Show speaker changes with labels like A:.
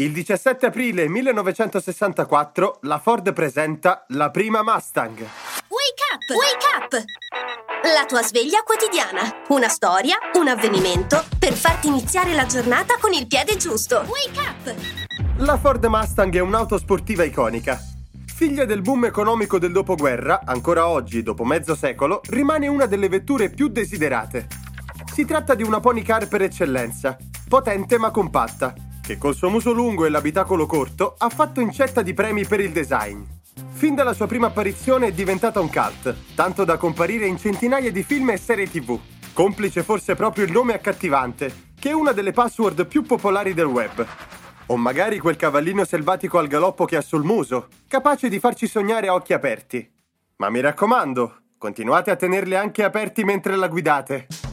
A: Il 17 aprile 1964 la Ford presenta la prima Mustang.
B: Wake up! Wake up! La tua sveglia quotidiana. Una storia, un avvenimento per farti iniziare la giornata con il piede giusto. Wake up!
A: La Ford Mustang è un'auto sportiva iconica. Figlia del boom economico del dopoguerra, ancora oggi, dopo mezzo secolo, rimane una delle vetture più desiderate. Si tratta di una pony car per eccellenza, potente ma compatta, che col suo muso lungo e l'abitacolo corto ha fatto incetta di premi per il design. Fin dalla sua prima apparizione è diventata un cult, tanto da comparire in centinaia di film e serie tv. Complice forse proprio il nome accattivante, che è una delle password più popolari del web. O magari quel cavallino selvatico al galoppo che ha sul muso, capace di farci sognare a occhi aperti. Ma mi raccomando, continuate a tenerli anche aperti mentre la guidate.